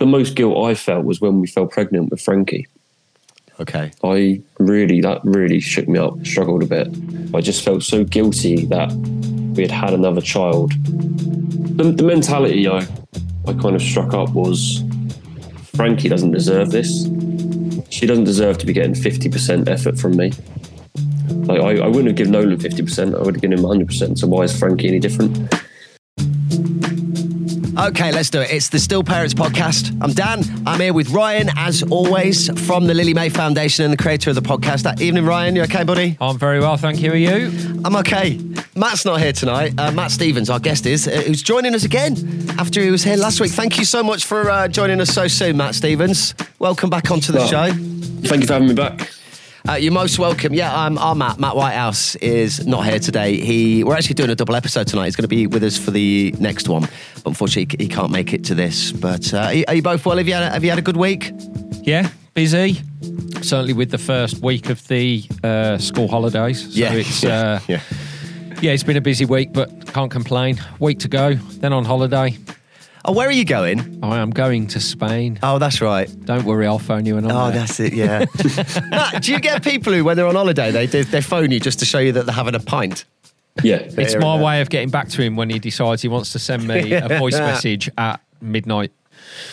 the most guilt I felt was when we fell pregnant with Frankie. Okay. I really, that really shook me up, struggled a bit. I just felt so guilty that we had had another child. The, the mentality I, I kind of struck up was Frankie doesn't deserve this. She doesn't deserve to be getting 50% effort from me. Like, I, I wouldn't have given Nolan 50%, I would have given him 100%. So why is Frankie any different? Okay, let's do it. It's the Still Parents podcast. I'm Dan. I'm here with Ryan, as always, from the Lily Mae Foundation and the creator of the podcast. That evening, Ryan. You okay, buddy? I'm very well, thank you. Are you? I'm okay. Matt's not here tonight. Uh, Matt Stevens, our guest, is, uh, who's joining us again after he was here last week. Thank you so much for uh, joining us so soon, Matt Stevens. Welcome back onto the Well, show. Thank you for having me back. Uh, you're most welcome. Yeah, um, our Matt, Matt Whitehouse, is not here today. He, we're actually doing a double episode tonight. He's going to be with us for the next one, but unfortunately, he can't make it to this. But uh, are, you, are you both well? Have you had, a- have you had a good week? Yeah, busy. Certainly with the first week of the uh, school holidays. So it's uh, yeah. yeah, it's been a busy week, but can't complain. Week to go, then on holiday. Oh, where are you going? I am going to Spain. Oh, that's right. Don't worry, I'll phone you when I'm Oh, there. that's it. Yeah. Matt, do you get people who, when they're on holiday, they they they phone you just to show you that they're having a pint? Yeah. It's my way of getting back to him when he decides he wants to send me a voice message at midnight.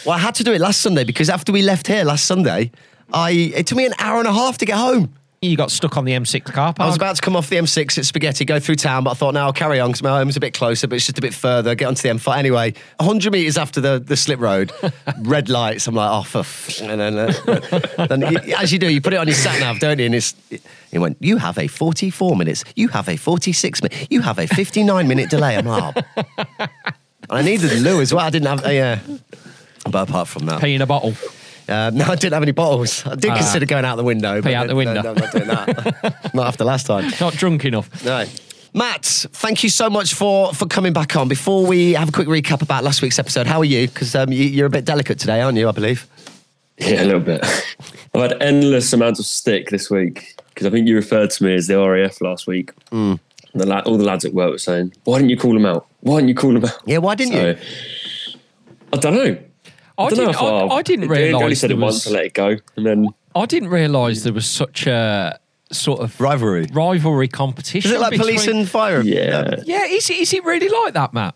Well, I had to do it last Sunday because after we left here last Sunday, I it took me an hour and a half to get home. You got stuck on the M6 car park. I was about to come off the M6 at Spaghetti, go through town, but I thought, now I'll carry on because my home's a bit closer, but it's just a bit further. Get onto the M5. Anyway, 100 metres after the, the slip road, red lights. I'm like, oh, for. F-. And then, uh, then you, as you do, you put it on your sat nav, don't you? And it's, it went, you have a 44 minutes, you have a 46 minute, you have a 59 minute delay. I'm like, oh. And I needed the loo as well. I didn't have, uh, yeah. But apart from that, Pee in a bottle. Uh, no, I didn't have any bottles. I did Ah. consider going out the window. Pee but out the window. No, I'm not doing that. not after last time. Not drunk enough. No. Matt, thank you so much for, for coming back on. Before we have a quick recap about last week's episode, how are you? Because um, you, you're a bit delicate today, aren't you, I believe? Yeah, a little bit. I've had endless amounts of stick this week because I think you referred to me as the RAF last week. Mm. The la- all the lads at work were saying, "Why didn't you call them out? Why didn't you call them out?" Yeah, why didn't you? I don't know. I don't know didn't, if I, I, I didn't they only realise said there it once was. to let it go, and then I didn't realise there was such a sort of Rivalry. rivalry competition. Is it like between- police and fire? yeah, Yeah, is it, is it really like that, Matt?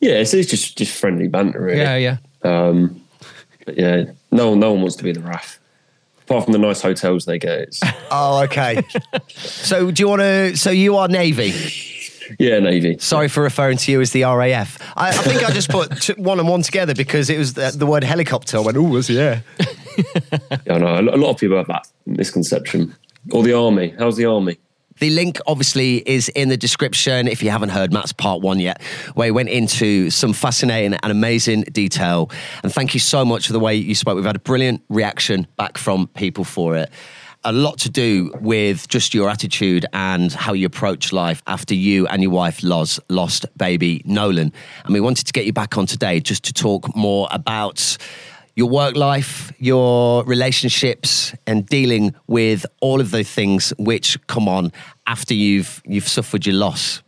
yeah, it's, it's just just friendly banter, really. Yeah, yeah. Um, but yeah, no one no one wants to be the RAF. Apart from the nice hotels they get, it's Oh, okay. so do you want to? So you are Navy. yeah, Navy. Sorry for referring to you as the RAF. I, I think I just put t- one and one together because it was the, the word helicopter. I went, oh, was? Yeah. Yeah, I know a lot of people have that misconception. Or the army. How's the army? The link obviously is in the description if you haven't heard Matt's part one yet, where he went into some fascinating and amazing detail. And thank you so much for the way you spoke. We've had a brilliant reaction back from people for it. A lot to do with just your attitude and how you approach life after you and your wife Loz lost baby Nolan. And we wanted to get you back on today just to talk more about your work life, your relationships, and dealing with all of those things which come on after you've you've suffered your loss.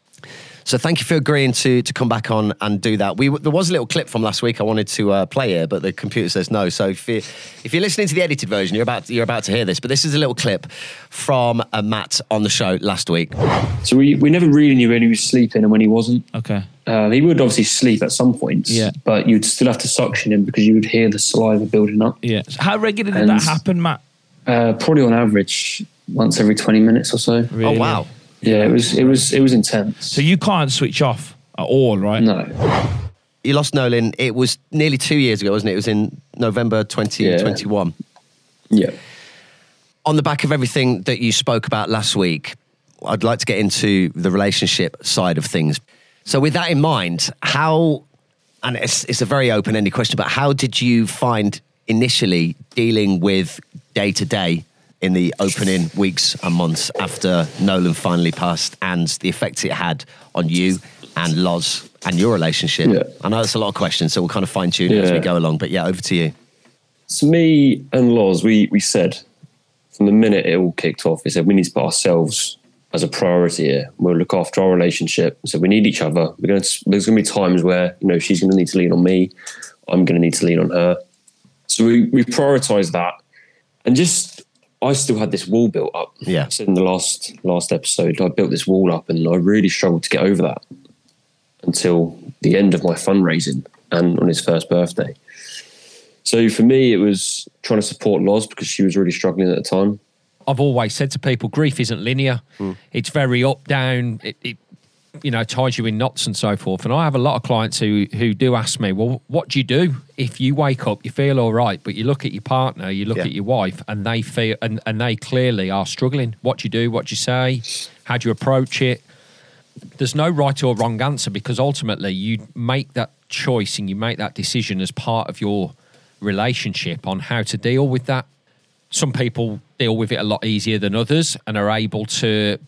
So thank you for agreeing to to come back on and do that. We there was a little clip from last week I wanted to uh, play here, but the computer says no. So if you if you're listening to the edited version, you're about you're about to hear this. But this is a little clip from uh, Matt on the show last week. So we, we never really knew when he was sleeping and when he wasn't. Okay. Um, he would obviously sleep at some points, Yeah. but you'd still have to suction him because you would hear the saliva building up. Yeah. So how regularly did And- that happen, Matt? Uh, probably on average once every twenty minutes or so. Oh wow! Yeah, it was it was it was intense. So you can't switch off at all, right? no, You lost Nolan. It was nearly two years ago, wasn't it? It was in November 2021. Yeah. on the back of everything that you spoke about last week, I'd like to get into the relationship side of things. So, with that in mind, how, and it's, it's a very open ended question, but how did you find initially dealing with day to day in the opening weeks and months after Nolan finally passed and the effects it had on you and Loz and your relationship? Yeah. I know that's a lot of questions, so we'll kind of fine tune it as we go along, but yeah, over to you. So me and Loz, we we said from the minute it all kicked off, we said we need to put ourselves as a priority here. We'll look after our relationship. So we need each other. We're going to, there's going to be times where you know she's going to need to lean on me, I'm going to need to lean on her. So we, we prioritized that. And just, I still had this wall built up. Yeah. I said in the last last episode, I built this wall up and I really struggled to get over that until the end of my fundraising and on his first birthday. So for me, it was trying to support Loz because she was really struggling at the time. I've always said to people, grief isn't linear. Hmm. It's very up down. It, it you know ties you in knots and so forth. And I have a lot of clients who who do ask me, well, what do you do if you wake up, you feel all right, but you look at your partner, you look Yeah. at your wife, and they feel and, and they clearly are struggling. What do you do? What do you say? How do you approach it? There's no right or wrong answer because ultimately you make that choice and you make that decision as part of your relationship on how to deal with that some people deal with it a lot easier than others and are able to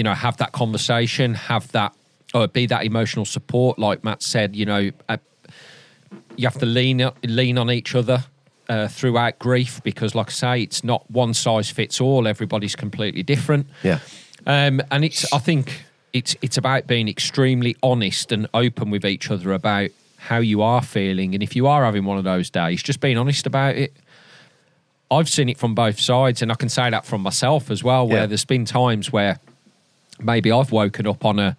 you know have that conversation have that or be that emotional support like matt said you know uh, you have to lean lean on each other uh, throughout grief because like i say it's not one size fits all everybody's completely different Yeah. um, and it's I think it's it's about being extremely honest and open with each other about how you are feeling, and if you are having one of those days, just being honest about it. I've seen it from both sides, and I can say that from myself as well. Where Yeah. there's been times where maybe I've woken up on a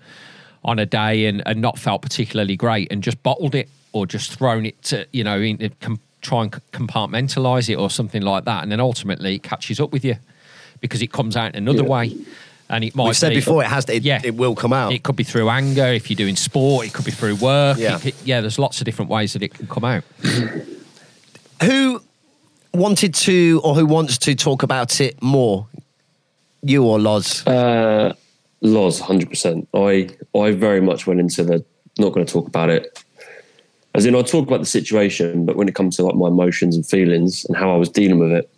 on a day and, and not felt particularly great, and just bottled it or just thrown it to you know in, com, try and compartmentalize it or something like that, and then ultimately it catches up with you because it comes out in another Yeah. way. And it might We've said be- before, it has to, it, yeah, it will come out. It could be through anger if you're doing sport. It could be through work. Yeah. It could- yeah. There's lots of different ways that it can come out. who wanted to or who wants to talk about it more? You or Loz? Uh, Loz, hundred percent. I I very much went into the not going to talk about it. As in, I talk about the situation, but when it comes to like my emotions and feelings and how I was dealing with it,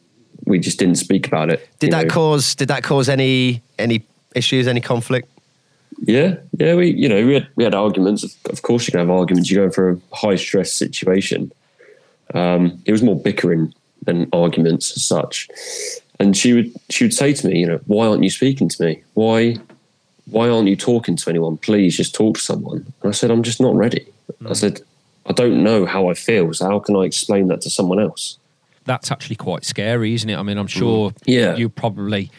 we just didn't speak about it. did that know. cause did that cause any any issues, any conflict? Yeah, yeah. We you know we had we had arguments. Of, of course, you can have arguments. You're going for a high stress situation. Um, it was more bickering than arguments as such. And she would she would say to me, you know, why aren't you speaking to me? Why why aren't you talking to anyone? Please just talk to someone. And I said, I'm just not ready. I said, I don't know how I feel, so how can I explain that to someone else? That's actually quite scary, isn't it? I mean, I'm sure Yeah. you probably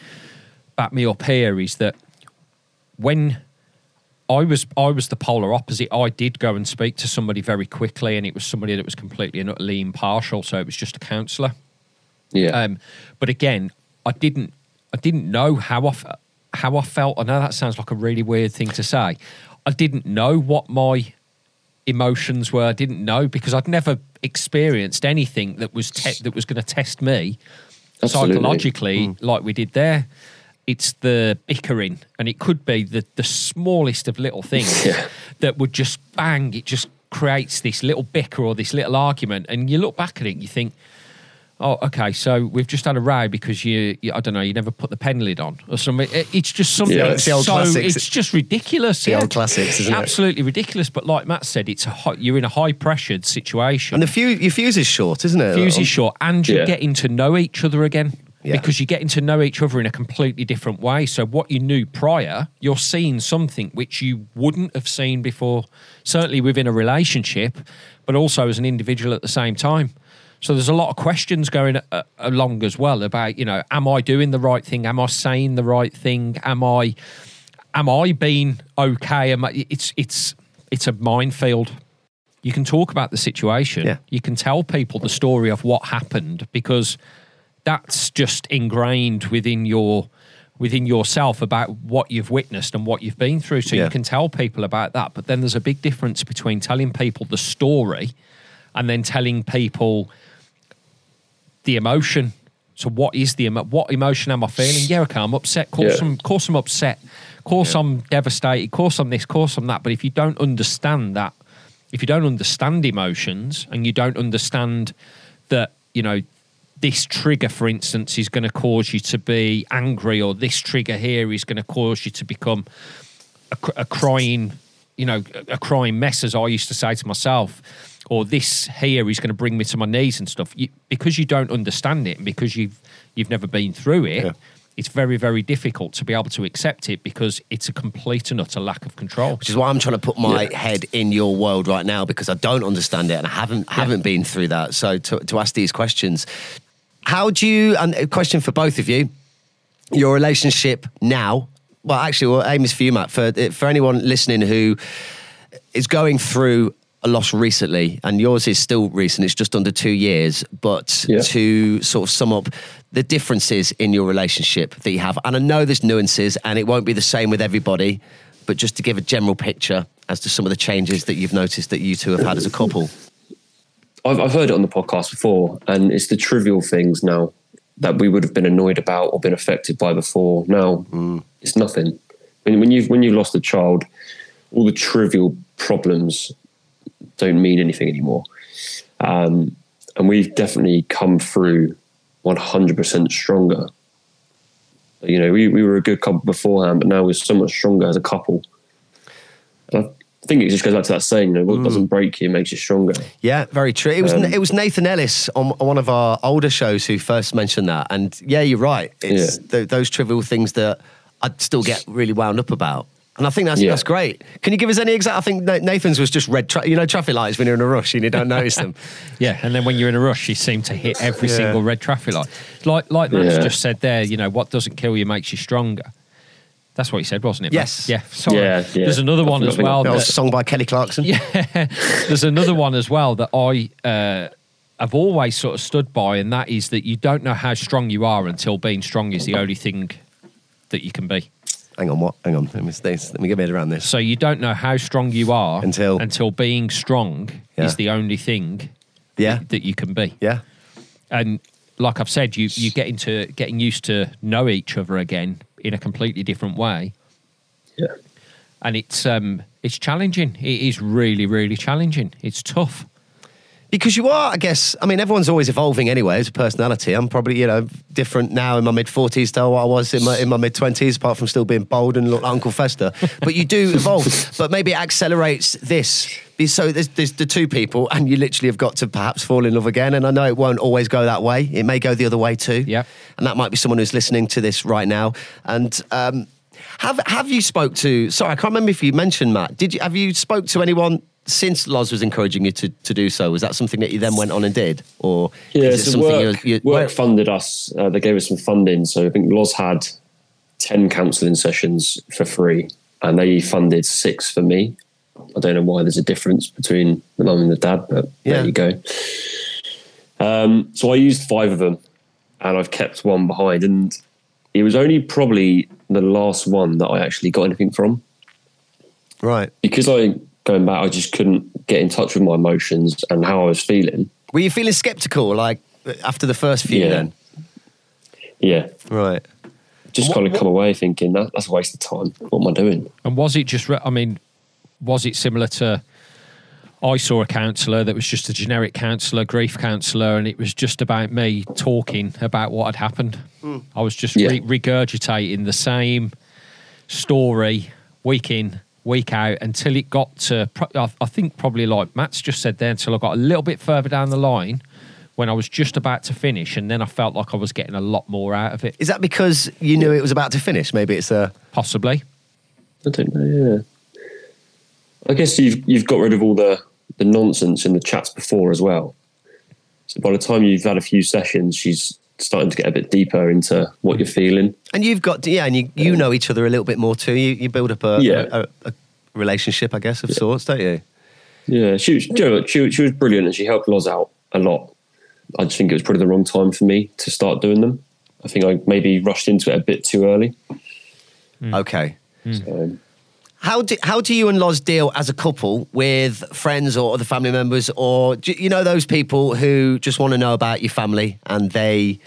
back me up here. Is that when I was I was the polar opposite. I did go and speak to somebody very quickly, and it was somebody that was completely and utterly impartial. So it was just a counsellor. Yeah. Um, but again, I didn't I didn't know how f- how I felt. I know that sounds like a really weird thing to say. I didn't know what my emotions were. I didn't know because I'd never experienced anything that was te- that was going to test me Absolutely. psychologically like we did there. It's the bickering, and it could be the the smallest of little things Yeah. that would just bang. It just creates this little bicker or this little argument, and you look back at it, and you think, "Oh, okay, so we've just had a row because you, you I don't know, you never put the pen lid on or something." It- it's just something. Yeah, it's the old so classics. it's just ridiculous. The yeah. old classics, isn't it? Absolutely ridiculous. But like Matt said, it's a high, you're in a high pressured situation And the fuse, your fuse is short, isn't it? fuse is short and you're Yeah. getting to know each other again Yeah. because you're getting to know each other in a completely different way so what you knew prior you're seeing something which you wouldn't have seen before certainly within a relationship but also as an individual at the same time so there's a lot of questions going uh, along as well about you know am i doing the right thing am i saying the right thing am i am i being okay am I, it's it's it's a minefield you can talk about the situation. Yeah. You can tell people the story of what happened because that's just ingrained within your within yourself about what you've witnessed and what you've been through. So Yeah. you can tell people about that. But then there's a big difference between telling people the story and then telling people the emotion. So what is the emo- what emotion am I feeling? Yeah, okay, I'm upset. Of course, Yeah. I'm, course I'm upset. Of course I'm devastated. Of course I'm this. Of course I'm that. But if you don't understand that, if you don't understand emotions and you don't understand that, you know, this trigger, for instance, is going to cause you to be angry, or this trigger here is going to cause you to become a, a crying, you know, a crying mess, as I used to say to myself, or this here is going to bring me to my knees and stuff. You, because you don't understand it, and because you've you've never been through it, Yeah. it's very, very difficult to be able to accept it because it's a complete and utter lack of control. which is why I'm trying to put my head in your world right now because I don't understand it and I haven't haven't been through that. So to, to ask these questions, how do you? And a question for both of you: your relationship now. Well, actually, well, aim is for you, Matt. For for anyone listening who is going through a loss recently, and yours is still recent. It's just under two years. But Yeah. to sort of sum up the differences in your relationship that you have, and I know there's nuances, and it won't be the same with everybody. But just to give a general picture as to some of the changes that you've noticed that you two have had as a couple. I've, I've heard it on the podcast before, and it's the trivial things now that we would have been annoyed about or been affected by before. Now mm. it's nothing. When, when you've when you've lost a child, all the trivial problems don't mean anything anymore. Um, and we've definitely come through 100% stronger. You know, we, we were a good couple beforehand, but now we're so much stronger as a couple. And I think it just goes back to that saying, you know, what doesn't break you makes you stronger. Yeah, very true. It was Um, it was Nathan Ellis on, on one of our older shows who first mentioned that, and yeah, you're right. It's Yeah. th- those trivial things that I'd still get really wound up about, and I think that's Yeah. that's great. Can you give us any example? I think Nathan's was just red. Tra- you know, traffic lights when you're in a rush and you don't notice them. Yeah, and then when you're in a rush, you seem to hit every Yeah. single red traffic light. Like like Matt's Yeah. just said there, you know, what doesn't kill you makes you stronger. That's what he said, wasn't it? Matt? Yes. Yeah. Sorry. Yeah, yeah. There's another one as well. That was a song by Kelly Clarkson. yeah. There's another one as well that I uh, have always sort of stood by, and that is that you don't know how strong you are until being strong is the only thing that you can be. Hang on, what? Hang on. Let me, let me get my head around this. So you don't know how strong you are Until- until being strong Yeah. is the only thing Yeah, that you can be. yeah, and like I've said, you you get into getting used to know each other again in a completely different way, Yeah. and it's um it's challenging. It is really really challenging. It's tough. Because you are. I guess. I mean, everyone's always evolving anyway as a personality. I'm probably you know different now in my mid 40s to what I was in my in my mid 20s, apart from still being bold and look like Uncle Fester. but you do evolve. but maybe it accelerates this. So there's, there's the two people, and you literally have got to perhaps fall in love again. And I know it won't always go that way. It may go the other way too. Yeah. And that might be someone who's listening to this right now. And um, have have you spoke to? Sorry, I can't remember if you mentioned Matt. Did you have you spoke to anyone since Loz was encouraging you to, to do so? Was that something that you then went on and did, or Yeah, is it so something work, you, you work funded us. Uh, they gave us some funding. So I think Loz had 10 counselling sessions for free and they funded six for me. I don't know why there's a difference between the mum and the dad, but Yeah. there you go. Um, so I used five of them and I've kept one behind. And it was only probably the last one that I actually got anything from right? because I, going back, I just couldn't get in touch with my emotions and how I was feeling. Were you feeling skeptical, like after the first few? Yeah. Then, Yeah. right? just What- kind of what- come away thinking that that's a waste of time. What am I doing? And was it just? re- I mean, was it similar to? I saw a counsellor that was just a generic counsellor, grief counsellor, and it was just about me talking about what had happened. Hmm. I was just Yeah. re- regurgitating the same story week in, week out until it got to, I I think probably like Matt's just said there, until I got a little bit further down the line when I was just about to finish, and then I felt like I was getting a lot more out of it, Is that because you knew it was about to finish? Maybe it's a possibly. I don't know. Yeah, I guess you've you've got rid of all the the nonsense in the chats before as well. So by the time you've had a few sessions, she's starting to get a bit deeper into what you're feeling. And you've got yeah, and you, you um, know each other a little bit more too. You you build up a Yeah. a, a, a relationship, I guess, of sorts, don't you? Yeah, she was, you know, she, she was brilliant and she helped Loz out a lot. I just think it was probably the wrong time for me to start doing them. I think I maybe rushed into it a bit too early. Hmm. Okay. So, How do how do you and Loz deal as a couple with friends or other family members, or do, you know those people who just want to know about your family and they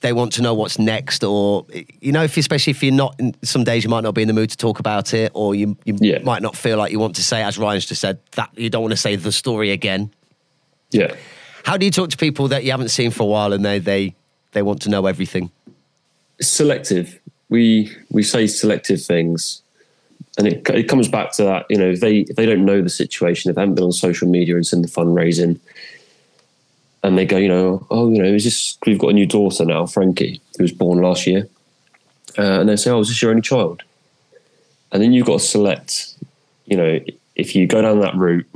they want to know what's next, or you know, if especially if you're not, some days you might not be in the mood to talk about it, or you you Yeah. might not feel like you want to say, as Ryan's just said, that you don't want to say the story again. yeah. How do you talk to people that you haven't seen for a while and they they they want to know everything? selective. We we say selective things, and it it comes back to that. You know, if they if they don't know the situation, if they haven't been on social media and seen the fundraising, and they go, you know, oh, you know, is this? We've got a new daughter now, Frankie, who was born last year. uh, and they say, "Oh, is this your only child?" And then you've got to select. You know, if you go down that route,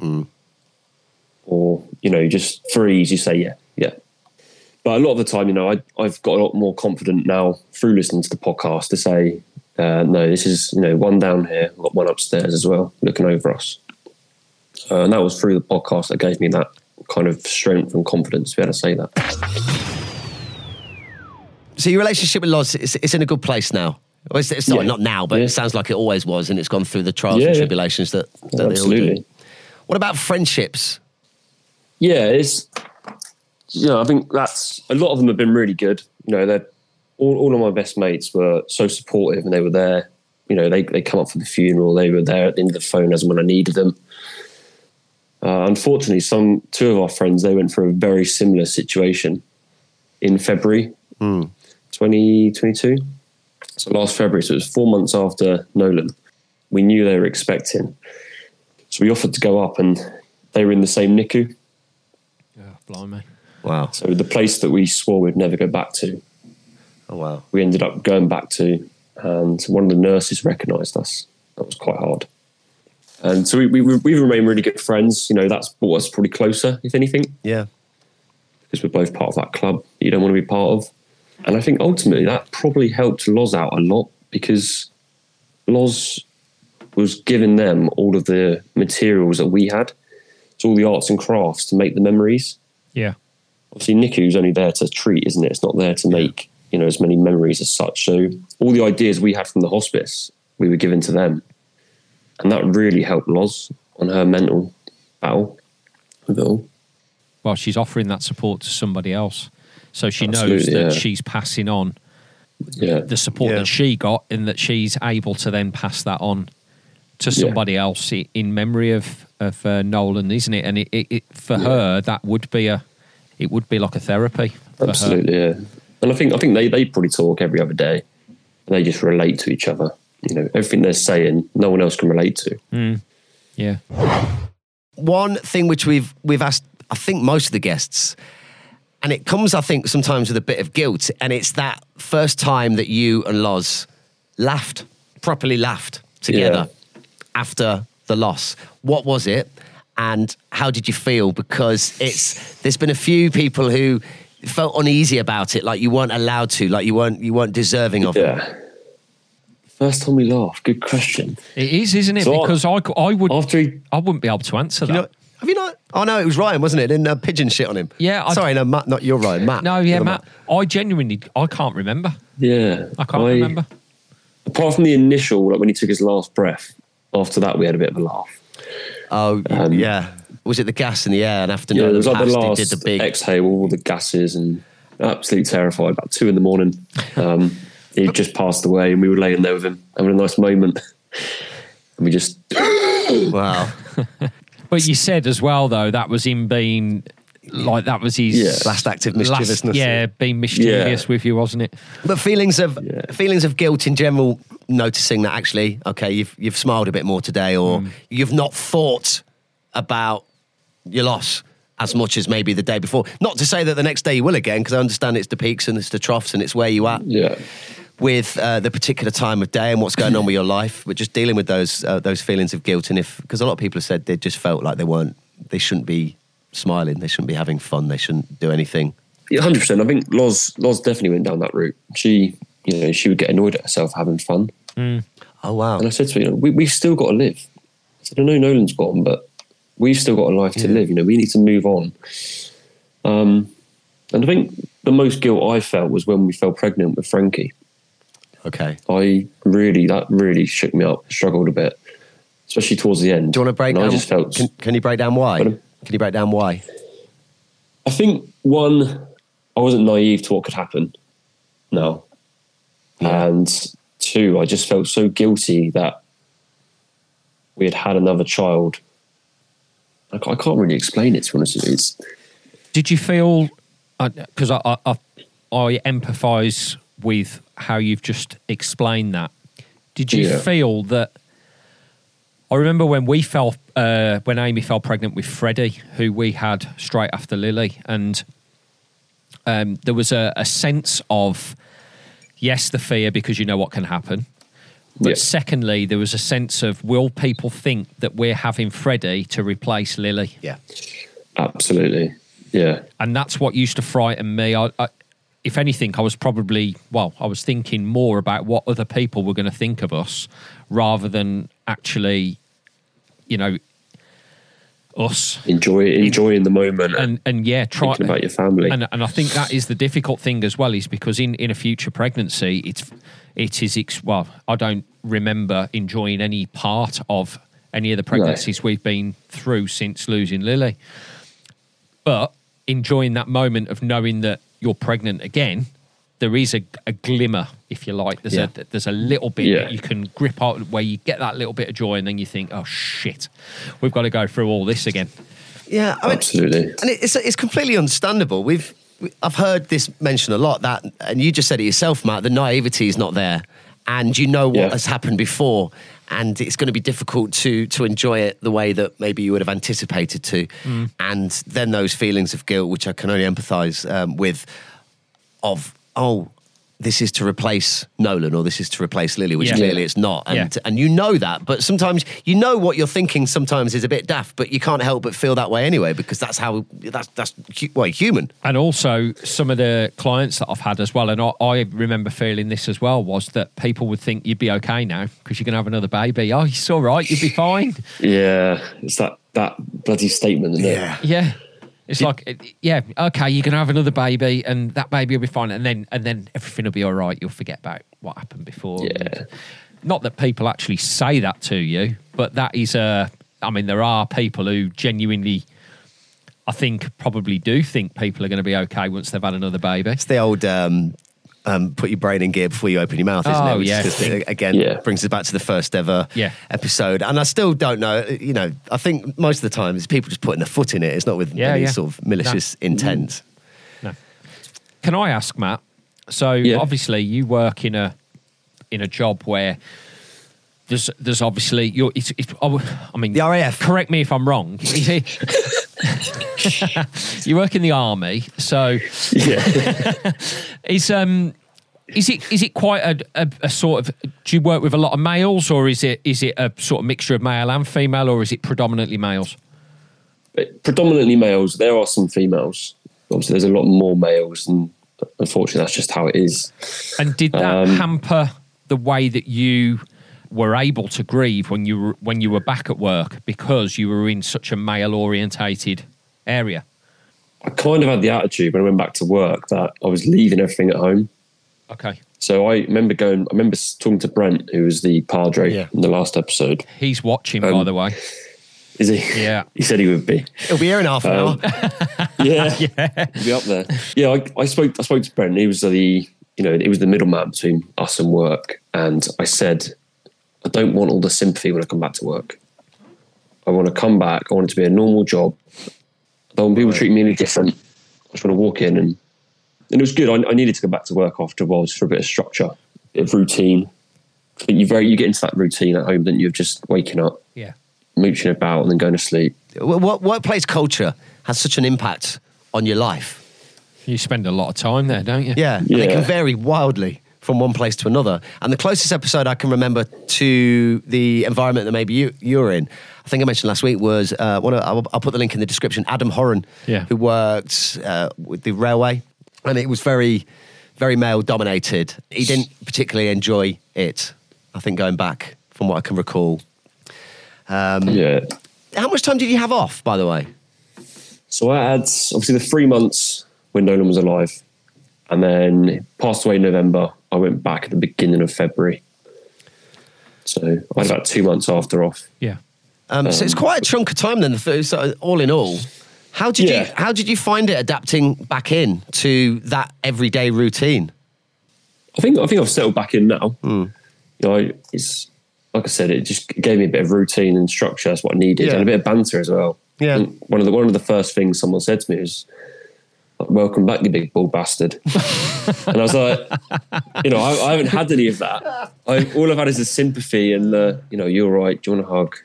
or you know, just freeze, you say, "Yeah, yeah." But a lot of the time, you know, I, I've got a lot more confident now through listening to the podcast to say, uh, "No, this is you know one down here, I've got one upstairs as well, looking over us." Uh, and that was through the podcast that gave me that kind of strength and confidence to be able to say that. So your relationship with Loz, it's, it's in a good place now. Well, it's, it's not, Yeah. not now, but Yeah. it sounds like it always was, and it's gone through the trials Yeah, and tribulations that, that they all do. Absolutely. What about friendships? Yeah, it's you know, I think that's a lot of them have been really good. You know, they're all, all of my best mates were so supportive and they were there. You know, they they come up for the funeral, they were there at the end of the phone as and when I needed them. Uh, unfortunately, some two of our friends they went through a very similar situation in February, twenty twenty two. So last February, so it was four months after Nolan. We knew they were expecting, so we offered to go up, and they were in the same NICU. Yeah, blimey. Wow. So the place that we swore we'd never go back to, Oh, wow. we ended up going back to, and one of the nurses recognised us. That was quite hard. And so we, we, we remain really good friends. You know, that's brought us probably closer, if anything, Yeah. because we're both part of that club that you don't want to be part of. And I think ultimately that probably helped Loz out a lot because Loz was giving them all of the materials that we had. So all the arts and crafts to make the memories. Yeah. obviously NICU's only there to treat, isn't it? It's not there to make you know as many memories as such. So all the ideas we had from the hospice, we were given to them, and that really helped Loz on her mental battle with it all. Well, she's offering that support to somebody else. So she knows that yeah. she's passing on Yeah, the support Yeah. that she got and that she's able to then pass that on to somebody else in memory of of uh, Nolan, isn't it? And it, it, it for her that would be a it would be like a therapy. For Her. absolutely. Yeah, and I think I think they they probably talk every other day, and they just relate to each other. You know, everything they're saying, no one else can relate to. Mm. Yeah. One thing which we've we've asked, I think most of the guests, and it comes, I think, sometimes with a bit of guilt, and it's that first time that you and Loz laughed, properly laughed together after the loss. What was it, and how did you feel? Because it's there's been a few people who felt uneasy about it, like you weren't allowed to, like you weren't you weren't deserving of it. First time we laughed. Good question. It is, isn't it? So I- because I, c- I would After he I wouldn't be able to answer that. You know, have you not? Oh no, it was Ryan, wasn't it? In uh, pigeon shit on him. Yeah, I- Sorry, no, Matt, not you're Ryan. Matt. no, yeah, You're Matt. I genuinely I can't remember. Yeah, I can't remember. Apart from the initial, like when he took his last breath, after that we had a bit of a laugh. Oh yeah. Was it the gas in the air? And after Yeah, it Nolan was like the last he did the big. exhale, all the gases, and absolutely terrified. About two in the morning, um, he just passed away, and we were laying there with him, having a nice moment, and we just wow. But you said as well though that was him being like that was his Yeah. Last act of last- mischievousness. yeah, being mischievous Yeah. with you, wasn't it? But feelings of Yeah. feelings of guilt in general. Noticing that actually, okay, you've you've smiled a bit more today, or Mm. you've not thought about your loss as much as maybe the day before. Not to say that the next day you will again, because I understand it's the peaks and it's the troughs and it's where you at yeah, with uh, the particular time of day and what's going on with your life. But just dealing with those uh, those feelings of guilt, and if because a lot of people have said they just felt like they weren't, they shouldn't be smiling, they shouldn't be having fun, they shouldn't do anything. yeah, hundred percent. I think Loz Loz definitely went down that route. She, you know, she would get annoyed at herself having fun, Oh wow! and I said to her, you know, we, we've still got to live. I said, I know Nolan's gone, but we've still got a life to live. You know, we need to move on. Um, and I think the most guilt I felt was when we fell pregnant with Frankie. Okay. I really, that really shook me up. Struggled a bit, especially towards the end. Do you want to break And down? I just felt. can, can you break down why? Can you break down why? I think one, I wasn't naive to what could happen. No, and two, I just felt so guilty that we had had another child. I ca- I can't really explain it. To be honest, with you. it's Did you feel? Because I, I, I I empathise with how you've just explained that. Did you Yeah. feel that? I remember when we fell, uh, when Amy fell pregnant with Freddie, who we had straight after Lily, and um, there was a, a sense of yes, the fear because you know what can happen. But Yeah. secondly, there was a sense of will people think that we're having Freddie to replace Lily? Yeah. Absolutely. Yeah. and that's what used to frighten me. I, I, if anything, I was probably well, I was thinking more about what other people were going to think of us rather than actually, you know, us. Enjoy enjoying the moment and, And yeah, try thinking about your family. and and I think that is the difficult thing as well, is because in in a future pregnancy, it's it is ex- well, I don't remember enjoying any part of any of the pregnancies we've been through since losing Lily, but enjoying that moment of knowing that you're pregnant again. There is a, a glimmer, if you like. There's Yeah. a there's a little bit Yeah. that you can grip out where you get that little bit of joy, and then you think, "Oh shit, we've got to go through all this again." Yeah, I mean, Absolutely. and it's it's completely understandable. We've we- I've heard this mentioned a lot that, and you just said it yourself, Matt. The naivety is not there, and you know what Yeah. has happened before, and it's going to be difficult to to enjoy it the way that maybe you would have anticipated to, and then those feelings of guilt, which I can only empathise um, with, of oh. This is to replace Nolan, or this is to replace Lily, which Yeah. clearly it's not, and Yeah. and you know that. But sometimes you know what you're thinking. Sometimes is a bit daft, but you can't help but feel that way anyway because that's how that's that's hu- well human. And also, some of the clients that I've had as well, and I, I remember feeling this as well, was that people would think you'd be okay now because you're going to have another baby. Oh, it's all right, you'd be fine. yeah. It's that that bloody statement, isn't it? Yeah. It's like, uh, yeah, okay, you're going to have another baby, and that baby will be fine, and then and then everything will be all right. You'll forget about what happened before. Yeah. Not that people actually say that to you, but that is a. I mean, there are people who genuinely, I think, probably do think people are going to be okay once they've had another baby. It's the old um, um, put your brain in gear before you open your mouth, isn't Oh, it? Which yeah. just, uh, again Yeah. brings us back to the first ever Yeah. episode. And I still don't know. You know, I think most of the time it's people just putting their foot in it. It's not with Yeah, any yeah. sort of malicious intent. No. Can I ask Matt? So Yeah. obviously you work in a in a job where there's there's obviously you're it's, it's oh, I mean The RAF. Correct me if I'm wrong. you work in the army, so Yeah. is um is it is it quite a, a, a sort of do you work with a lot of males or is it is it a sort of mixture of male and female or is it predominantly males? But predominantly males. There are some females. Obviously, there's a lot more males, and unfortunately, that's just how it is. And did that Um, hamper the way that you were able to grieve when you were when you were back at work because you were in such a male orientated area? I kind of had the attitude when I went back to work that I was leaving everything at home. Okay. So I remember going. I remember talking to Brent, who was the padre Yeah. in the last episode. He's watching, by Um, the way. Is he? Yeah. he said he would be. It'll be here in half an Um, hour. Yeah, yeah, He'll be up there. Yeah, I, I spoke. I spoke to Brent. He was the, you know, it was the middleman between us and work. And I said, I don't want all the sympathy when I come back to work. I want to come back. I want it to be a normal job. I don't want people treating me any different. I just want to walk in and, and it was good. I, I needed to go back to work afterwards for a bit of structure, a bit of routine. But you very you get into that routine at home, don't you? Of just waking up, Yeah. mooching about, and then going to sleep. What, what workplace culture has such an impact on your life? You spend a lot of time there, don't you? Yeah, and they can vary wildly from one place to another. And the closest episode I can remember to the environment that maybe you, you're in, I think I mentioned last week, was uh, one of, I'll, I'll put the link in the description. Adam Hurren, Yeah. who worked uh, with the railway, and it was very, very male dominated. He didn't particularly enjoy it. I think going back from what I can recall. Um, Yeah, How much time did you have off, by the way? So I had obviously the three months when Nolan was alive, and then passed away in November. I went back at the beginning of February. So I had about two months after off. Yeah. Um, so it's um, quite a chunk of time then. the th- uh, So all in all, how did you how did you find it adapting back in to that everyday routine? I think I think I've settled back in now. Hmm. You know, it's like I said, it just gave me a bit of routine and structure. That's what I needed, Yeah. and a bit of banter as well. Yeah. And one of the one of the first things someone said to me was, "Welcome back, you big bald bastard." and I was like, you know, I, I haven't had any of that. I, all I've had is the sympathy and the, you know, you're right. Do you want a hug?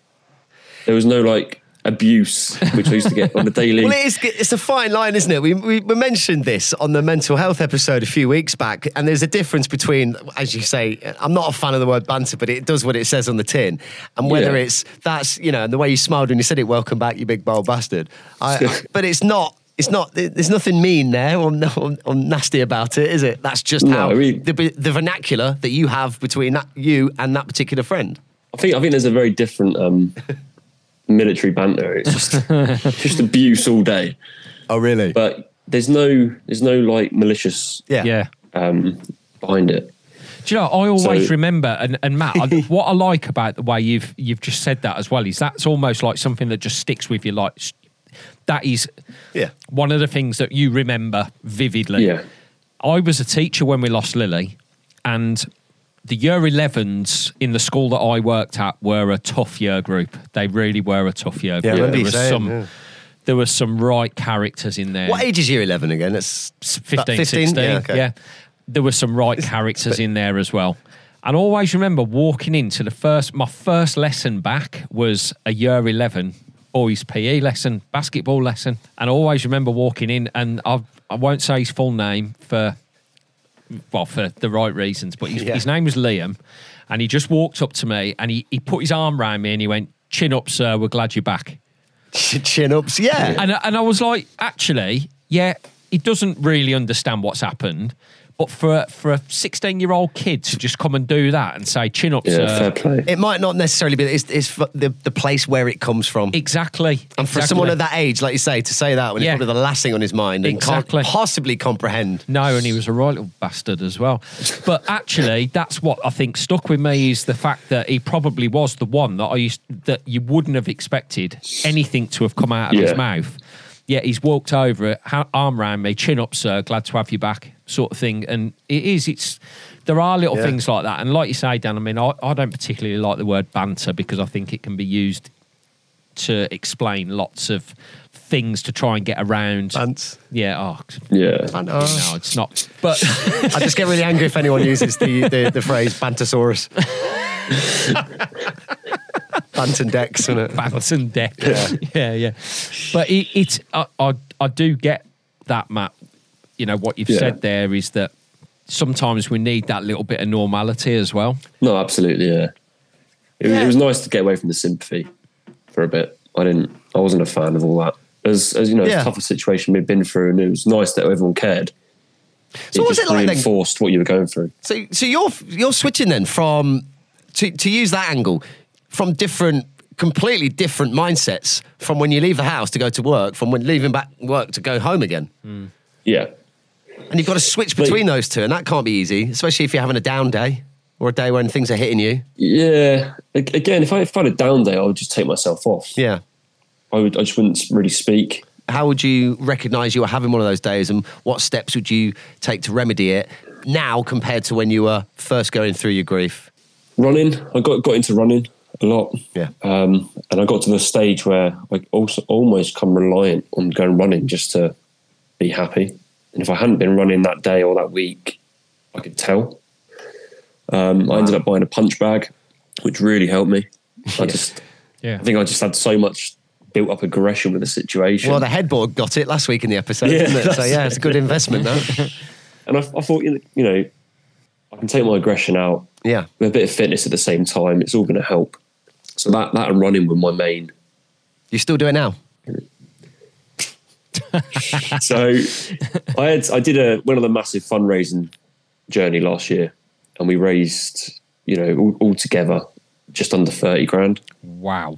There was no like abuse, which I used to get on the daily. Well, it is, it's a fine line, isn't it? We, we, we mentioned this on the mental health episode a few weeks back, and there's a difference between, as you say, I'm not a fan of the word banter, but it does what it says on the tin. And whether Yeah. it's that's, you know, and the way you smiled when you said it, welcome back, you big bold bastard. I, I- but it's not. It's not. There's nothing mean there or, or, or nasty about it, is it? That's just No, how I mean- the, the vernacular that you have between that, you and that particular friend. I think I think there's a very different um, military banter. It's just just abuse all day, Oh, really? but there's no there's no like malicious yeah. Yeah. um, behind it. Do you know? I always So- remember, and, and Matt, I, what I like about the way you've you've just said that as well is that's almost like something that just sticks with you. Like s- that is Yeah. one of the things that you remember vividly. Yeah. I was a teacher when we lost Lily, and the year 11s in the school that I worked at were a tough year group. They really were a tough year Yeah, I group. remember there you was saying, some. yeah. There were some right characters in there. What age is year 11 again? It's 15, 15? 16. Yeah, Yeah. There were some right characters in there as well. And I always remember walking into the first, my first lesson back was a year 11 boys PE lesson, basketball lesson. And I always remember walking in, and I, I won't say his full name for, well, for the right reasons, but his, Yeah. his name was Liam. And he just walked up to me and he, he put his arm around me and he went, Chin up, sir, we're glad you're back. Chin ups, yeah. And and I was like, actually, yeah, he doesn't really understand what's happened. But for a, for a 16 year old kid to just come and do that and say chin up, Yeah, sir. fair play. It might not necessarily be. It's, it's the the place where it comes from. Exactly. and for exactly. someone at that age, like you say, to say that when Yeah. it's probably the last thing on his mind and Exactly. can't possibly comprehend. No, and he was a right little bastard as well. But actually, that's what I think stuck with me is the fact that he probably was the one that I used that you wouldn't have expected anything to have come out of his mouth. Yet he's walked over, arm round me, chin up, sir, glad to have you back, sort of thing. And it is, it's there are little Yeah. things like that. And like you say, Dan, I mean, I, I don't particularly like the word banter because I think it can be used to explain lots of things to try and get around. Bants. yeah, oh, Yeah. no, it's not. But I just get really angry if anyone uses the, the, the phrase bantosaurus. Banton decks, isn't it? Banton deck. Yeah, yeah, yeah. But it, it's I, I I do get that, Matt. You know what you've Yeah. said there is that sometimes we need that little bit of normality as well. No, absolutely. Yeah. It, was- Yeah. it was nice to get away from the sympathy for a bit. I didn't. I wasn't a fan of all that. As as you know, Yeah. as tough a situation we'd been through, and it was nice that everyone cared. So it what's just it like then? reinforced what you were going through. So, so you're you're switching then from to to use that angle from different, completely different mindsets from when you leave the house to go to work, from when leaving back work to go home again, hmm. Yeah. and you've got to switch But- between those two, and that can't be easy, especially if you're having a down day or a day when things are hitting you. Yeah. Again, if I, if I had a down day, I would just take myself off. Yeah. I would. I just wouldn't really speak. How would you recognise you were having one of those days, and what steps would you take to remedy it now compared to when you were first going through your grief? Running. I got got into running a lot. Yeah. Um, and I got to the stage where I also almost come reliant on going running just to be happy. And if I hadn't been running that day or that week, I could tell. Um, I ended up buying a punch bag, which really helped me. I just, Yeah. I think I just had so much built up aggression with the situation. Well, the headboard got it last week in the episode, Yeah, didn't it? So yeah, it's a good investment. That. and I, I thought, you know, I can take my aggression out yeah. with a bit of fitness at the same time. It's all going to help. So that that and running were my main You still do it now? so I had I did a one of the massive fundraising journey last year, and we raised you know all, all together just under thirty grand. Wow.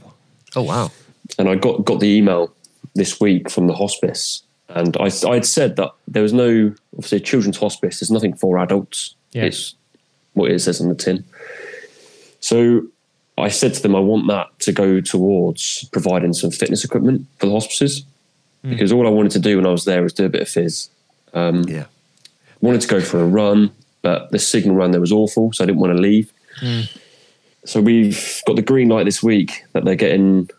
Oh wow. And I got got the email this week from the hospice, and I I'd said that there was no obviously children's hospice. There's nothing for adults. Yeah. It's what it says on the tin. So I said to them, I want that to go towards providing some fitness equipment for the hospices. Hmm. Because all I wanted to do when I was there was do a bit of fizz. Um, yeah. wanted to go for a run, but the signal run there was awful, so I didn't want to leave. Hmm. So we've got the green light this week that they're getting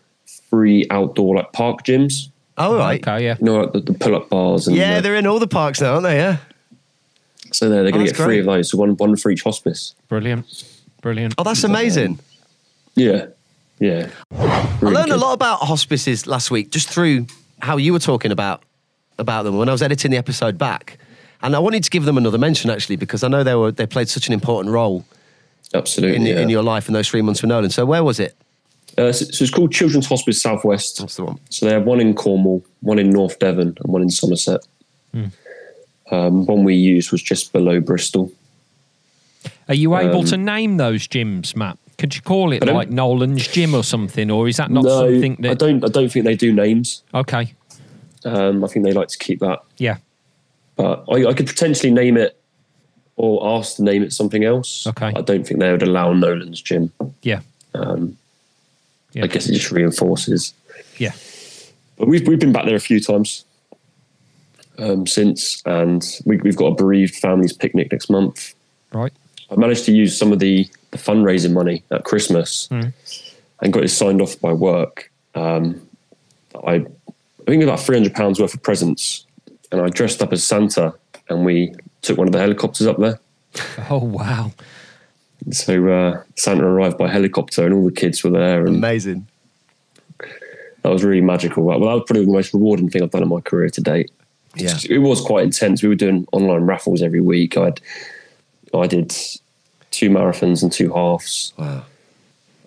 free outdoor like park gyms. Oh right. Okay, uh, yeah. You know, like the, the pull-up bars and Yeah, the- they're in all the parks now, aren't they? Yeah. so they're, they're going Oh, to that's get three of those, so one one for each hospice. Brilliant. Brilliant. Oh, that's amazing. Yeah, yeah. I Really learned a lot about hospices last week just through how you were talking about about them when I was editing the episode back. And I wanted to give them another mention actually because I know they were they played such an important role Absolutely. in, yeah. in your life in those three months with Nolan. So where was it? Uh, so, so it's called Children's Hospice Southwest. That's the one. So they have one in Cornwall, one in North Devon, and one in Somerset. Hmm. Um, one we used was just below Bristol. Are you able Um, to name those gyms, Matt? Could you call it like Nolan's Gym or something, or is that not no, something that? I don't. I don't think they do names. Okay, Um, I think they like to keep that. yeah, But I, I could potentially name it or ask to name it something else. Okay. I don't think they would allow Nolan's gym. yeah, Um, Yeah. I guess it just reinforces. yeah. But we've we've been back there a few times um, since, and we, we've got a bereaved families picnic next month. Right. I managed to use some of the, the fundraising money at Christmas Mm. and got it signed off by work. Um, I, I think about three hundred pounds worth of presents, and I dressed up as Santa, and we took one of the helicopters up there. Oh wow. So uh, Santa arrived by helicopter, and all the kids were there, and Amazing. that was really magical. Well, that was probably the most rewarding thing I've done in my career to date. Yeah. it was quite intense. We were doing online raffles every week. I had, I did two marathons and two halves. Wow.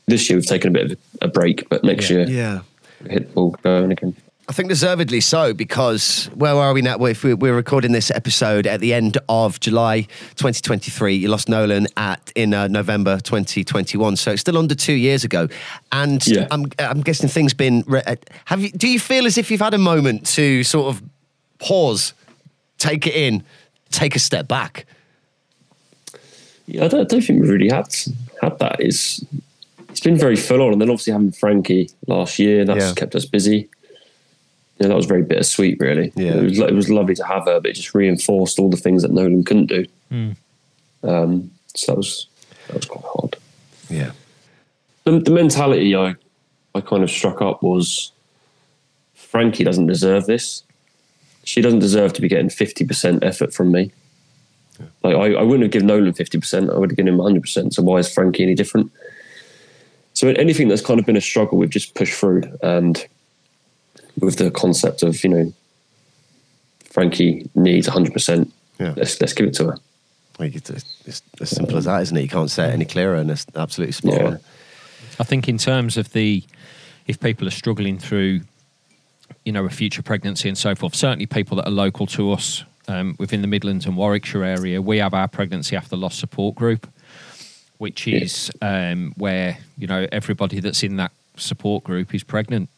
This year we've taken a bit of a break, but next Yeah. year Yeah. we hit the ball going again. I think deservedly so because where are we now? If we- we're recording this episode at the end of July 2023, you lost Nolan at in uh, November 2021, so it's still under two years ago. And Yeah. I'm, I'm guessing things been. re- uh, Have you? Do you feel as if you've had a moment to sort of pause, take it in, take a step back? Yeah, I don't, I don't think we really had had that. It's it's been very full on, and then obviously having Frankie last year that's Yeah. kept us busy. Yeah, that was very bittersweet, really. Yeah. it was, it was lovely to have her, but it just reinforced all the things that Nolan couldn't do. Um, so that was that was quite hard. Yeah. The, the mentality I I kind of struck up was Frankie doesn't deserve this. She doesn't deserve to be getting fifty percent effort from me. Like I, I wouldn't have given Nolan fifty percent. I would have given him hundred percent. So why is Frankie any different? So anything that's kind of been a struggle, we've just pushed through, and with the concept of you know, Frankie needs hundred percent. Yeah. Let's let's give it to her. Well, you It's as simple as that, isn't it? You can't say it any clearer, and it's absolutely spot Yeah. on. I think in terms of the, if people are struggling through, you know, a future pregnancy and so forth, certainly people that are local to us um, within the Midlands and Warwickshire area, we have our pregnancy after loss support group, which is um, where you know everybody that's in that support group is pregnant,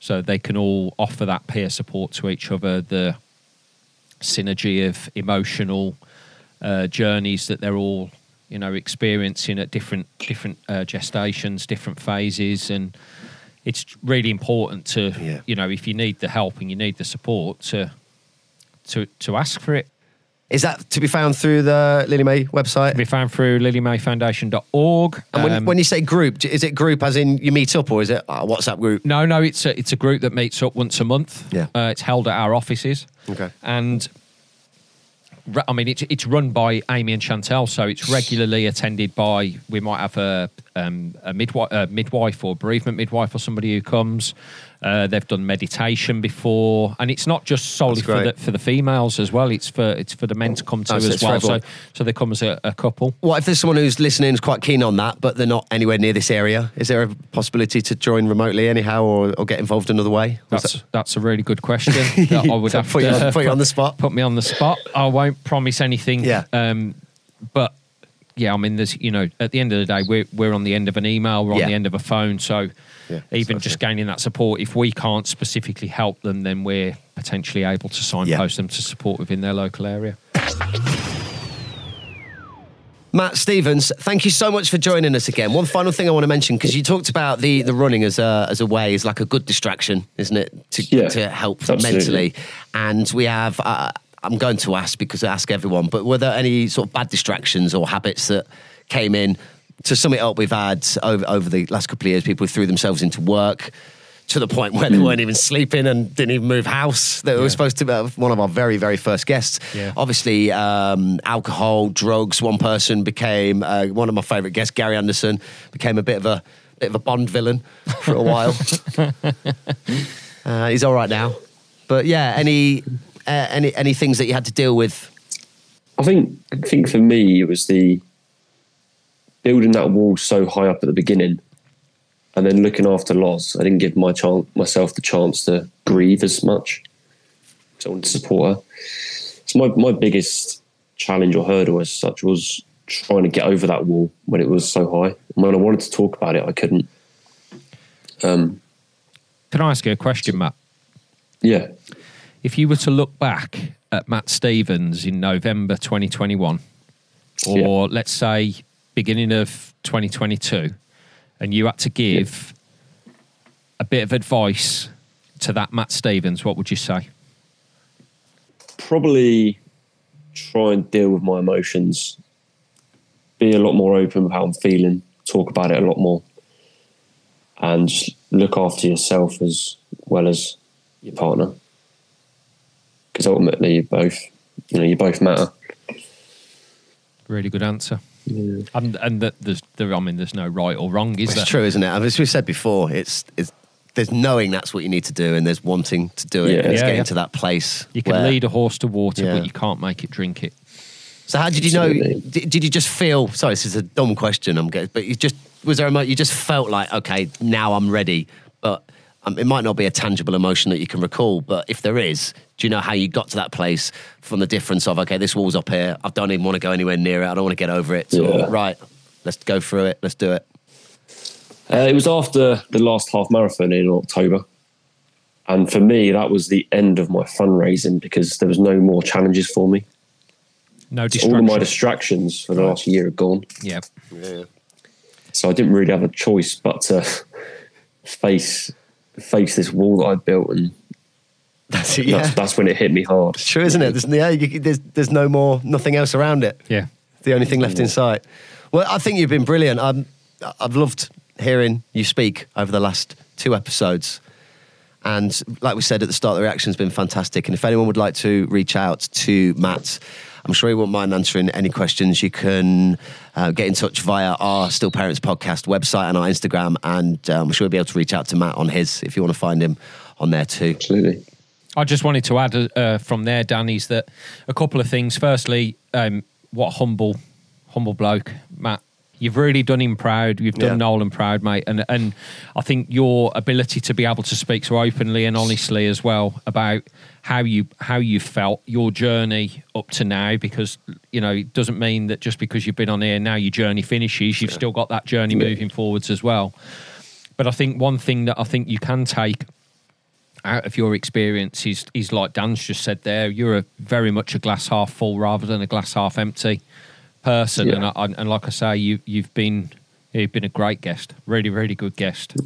so they can all offer that peer support to each other. The synergy of emotional uh, journeys that they're all you know experiencing at different different uh, gestations different phases and it's really important to Yeah. you know if you need the help and you need the support to to to ask for it Is that to be found through the Lily Mae website? be found through lilymaefoundation.org And when, Um, when you say group, is it group as in you meet up, or is it a WhatsApp group? no no it's a it's a group that meets up once a month Yeah. uh, it's held at our offices Okay. and I mean, it's it's run by Amy and Chantel, so it's regularly attended by. We might have a um, a midwife, a midwife or bereavement midwife or somebody who comes. Uh, they've done meditation before, and it's not just solely for the for the females as well. It's for it's for the men to come to Oh, so as well. So so they come as a, a couple. What if there's someone who's listening who's quite keen on that, but they're not anywhere near this area? Is there a possibility to join remotely anyhow, or, or get involved another way? That's that's a really good question. that I would So have put you to on- put you on the spot. Put me on the spot. I won't promise anything. Yeah. Um, but yeah, I mean, there's you know, at the end of the day, we're we're on the end of an email, we're on Yeah. the end of a phone, so. Yeah, Even so just true. gaining that support, if we can't specifically help them, then we're potentially able to signpost them to support within their local area. Matt Stevens, thank you so much for joining us again. One final thing I want to mention because you talked about the, the running as a as a way is like a good distraction, isn't it, to Yeah, to help absolutely. mentally. And we have. Uh, I'm going to ask because I ask everyone, but were there any sort of bad distractions or habits that came in? To sum it up, we've had over, over the last couple of years, people threw themselves into work to the point where they weren't even sleeping and didn't even move house. They were supposed to be one of our very, very first guests. Yeah. Obviously, um, alcohol, drugs. One person became uh, one of my favourite guests, Gary Anderson, became a bit of a bit of a Bond villain for a while. uh, he's all right now, but yeah, any uh, any any things that you had to deal with? I think I think for me it was the building that wall so high up at the beginning, and then looking after Loz. I didn't give my chance myself the chance to grieve as much. So I wanted to support her. So my my biggest challenge or hurdle as such was trying to get over that wall when it was so high. And when I wanted to talk about it, I couldn't. Um, Can I ask you a question, Matt? yeah, If you were to look back at Matt Stevens in November 2021, or let's say beginning of 2022, and you had to give a bit of advice to that Matt Stevens, what would you say? probably try and deal with my emotions, be a lot more open with how I'm feeling, talk about it a lot more, and just look after yourself as well as your partner. Because ultimately, you both, you know, you both matter. Really good answer. And and that there's there, I mean there's no right or wrong, is It's there? true, isn't it? As we said before, it's it's there's knowing that's what you need to do, and there's wanting to do it, Yeah. and it's Yeah, getting yeah. to that place. You can where- lead a horse to water, Yeah. but you can't make it drink it. So how did you know? Did, did you just feel? Sorry, this is a dumb question. I'm getting, but you just was there a moment you just felt like okay, now I'm ready. But um, it might not be a tangible emotion that you can recall. But if there is, do you know how you got to that place from the difference of okay, this wall's up here. I don't even want to go anywhere near it. I don't want to get over it. So, Yeah. right, let's go through it. Let's do it. Uh, it was after the last half marathon in October. And for me, that was the end of my fundraising because there was no more challenges for me. No All of my distractions for the last year are gone. Yeah. yeah. So I didn't really have a choice but to face face this wall that I built, and That's it. Yeah, that's, that's when it hit me hard. it's true, isn't it? There's, yeah, you, there's there's no more, nothing else around it. Yeah. the only thing left in sight. Well, I think you've been brilliant. I'm, I've loved hearing you speak over the last two episodes. And like we said at the start, the reaction's been fantastic. And if anyone would like to reach out to Matt, I'm sure he won't mind answering any questions. You can uh, get in touch via our Still Parents podcast website and our Instagram. And um, I'm sure we'll be able to reach out to Matt on his if you want to find him on there too. Absolutely. I just wanted to add uh, from there, Danny's that a couple of things. Firstly, um, what humble, humble bloke, Matt. You've really done him proud. You've done Yeah. Nolan proud, mate. And and I think your ability to be able to speak so openly and honestly as well about how you how you felt your journey up to now, because you know it doesn't mean that just because you've been on here now your journey finishes. You've still got that journey moving forwards as well. But I think one thing that I think you can take out of your experience is is like Dan's just said there. You're a very much a glass half full rather than a glass half empty person, Yeah. and I, and like I say, you you've been you've been a great guest, really really good guest.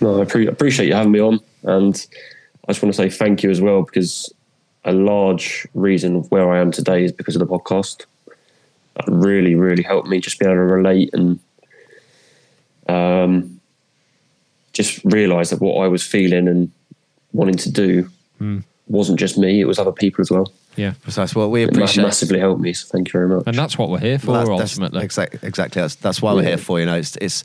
No, I pre- appreciate you having me on, and I just want to say thank you as well because a large reason of where I am today is because of the podcast. That really, really helped me just be able to relate and um, just realise that what I was feeling and wanting to do hmm. wasn't just me; it was other people as well. Yeah, Precise. Well, we It ma- massively helped me. So thank you very much. and that's what we're here for Well, that's- that's ultimately. exactly, exactly. That's, that's why we're here for. You know, it's it's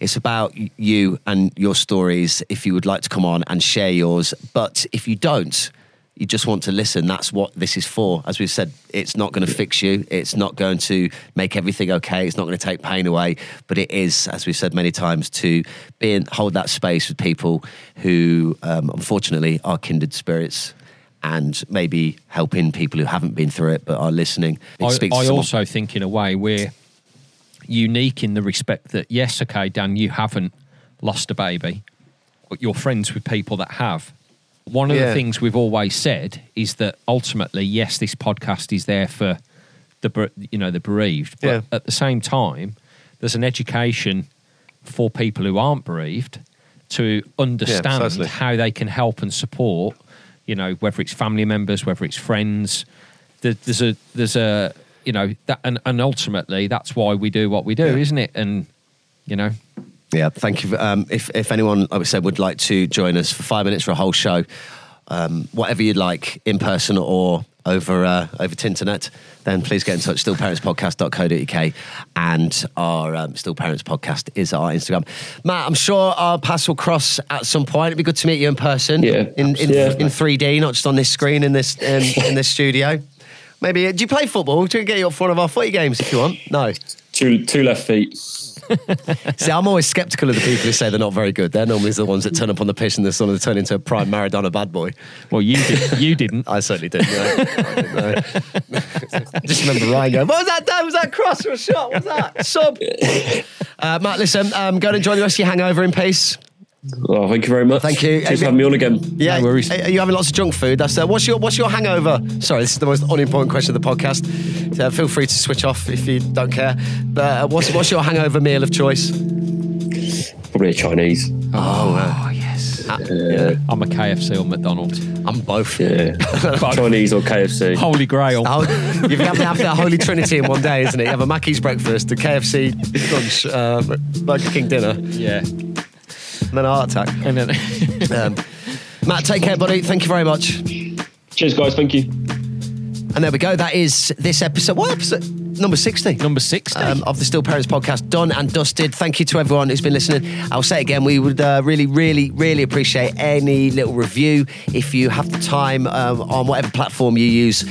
it's about you and your stories. If you would like to come on and share yours, but if you don't, you just want to listen. That's what this is for. As we've said, it's not going to fix you. It's not going to make everything okay. It's not going to take pain away. But it is, as we've said many times, to be in, hold that space with people who, um, unfortunately, are kindred spirits. And maybe helping people who haven't been through it but are listening. I, I also think, in a way, we're unique in the respect that, yes, okay, Dan, you haven't lost a baby, but you're friends with people that have. One of Yeah. the things we've always said is that ultimately, yes, this podcast is there for the you know the bereaved, but Yeah. at the same time, there's an education for people who aren't bereaved to understand precisely. how they can help and support. You know, whether it's family members, whether it's friends. There's a there's a you know that and, and ultimately that's why we do what we do, Yeah. isn't it? And you know, Yeah, thank you. Um, if if anyone, like we said, would like to join us for five minutes for a whole show, um, whatever you'd like, in person or over uh, over Tinternet, then please get in touch. Stillparentspodcast.co.uk and our um, Still Parents podcast is our Instagram. Matt, I'm sure our paths will cross at some point. It'd be good to meet you in person, Yeah, in in, yeah. in 3D, not just on this screen in this in, in this studio. Maybe do you play football? We can get you up for one of our footy games if you want. No. Two two left feet. See, I'm always skeptical of the people who say they're not very good. They're normally the ones that turn up on the pitch and they're sort of turn into a prime Maradona bad boy. Well, you did. You didn't. I certainly did. No. I didn't know. Just remember Ryan going, "What was that? Dan? Was that cross or a shot? What was that sub?" Uh, Matt, listen, um, go and enjoy the rest of your hangover in peace. Oh, thank you very much. Thank you. Cheers for having me on again. Yeah, No worries. Are you having lots of junk food? That's uh, what's your what's your hangover? Sorry, this is the most unimportant question of the podcast. So feel free to switch off if you don't care. But uh, what's what's your hangover meal of choice? Probably a Chinese. Oh, yes. yeah. I'm a KFC or McDonald's. I'm both. Yeah. Chinese or KFC. Holy Grail. Oh, you have to have the holy trinity in one day, isn't it? You have a Mackey's breakfast, a KFC lunch, uh, Burger King dinner, Yeah. and Yeah. then a heart attack. And then Um, Matt, take care, buddy. Thank you very much. Cheers, guys. Thank you. And there we go. That is this episode. What episode? Number 60. number 60. um, of the Still Parents podcast done and dusted. Thank you to everyone who's been listening. I'll say it again, we would uh, really, really, really appreciate any little review. If you have the time um, on whatever platform you use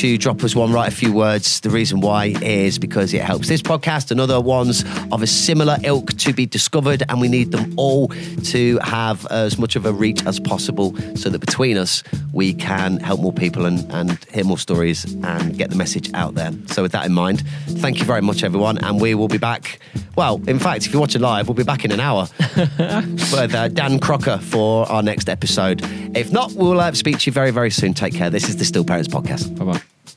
to drop us one, write a few words. The reason why is because it helps this podcast and other ones of a similar ilk to be discovered, and we need them all to have as much of a reach as possible so that between us we can help more people and, and hear more stories and get the message out there. So, with that in mind, thank you very much, everyone, and we will be back. Well, in fact, if you're watching live, we'll be back in an hour with uh, Dan Crocker for our next episode. If not, we'll uh, speak to you very, very soon. Take care. This is the Still Parents Podcast. Bye bye.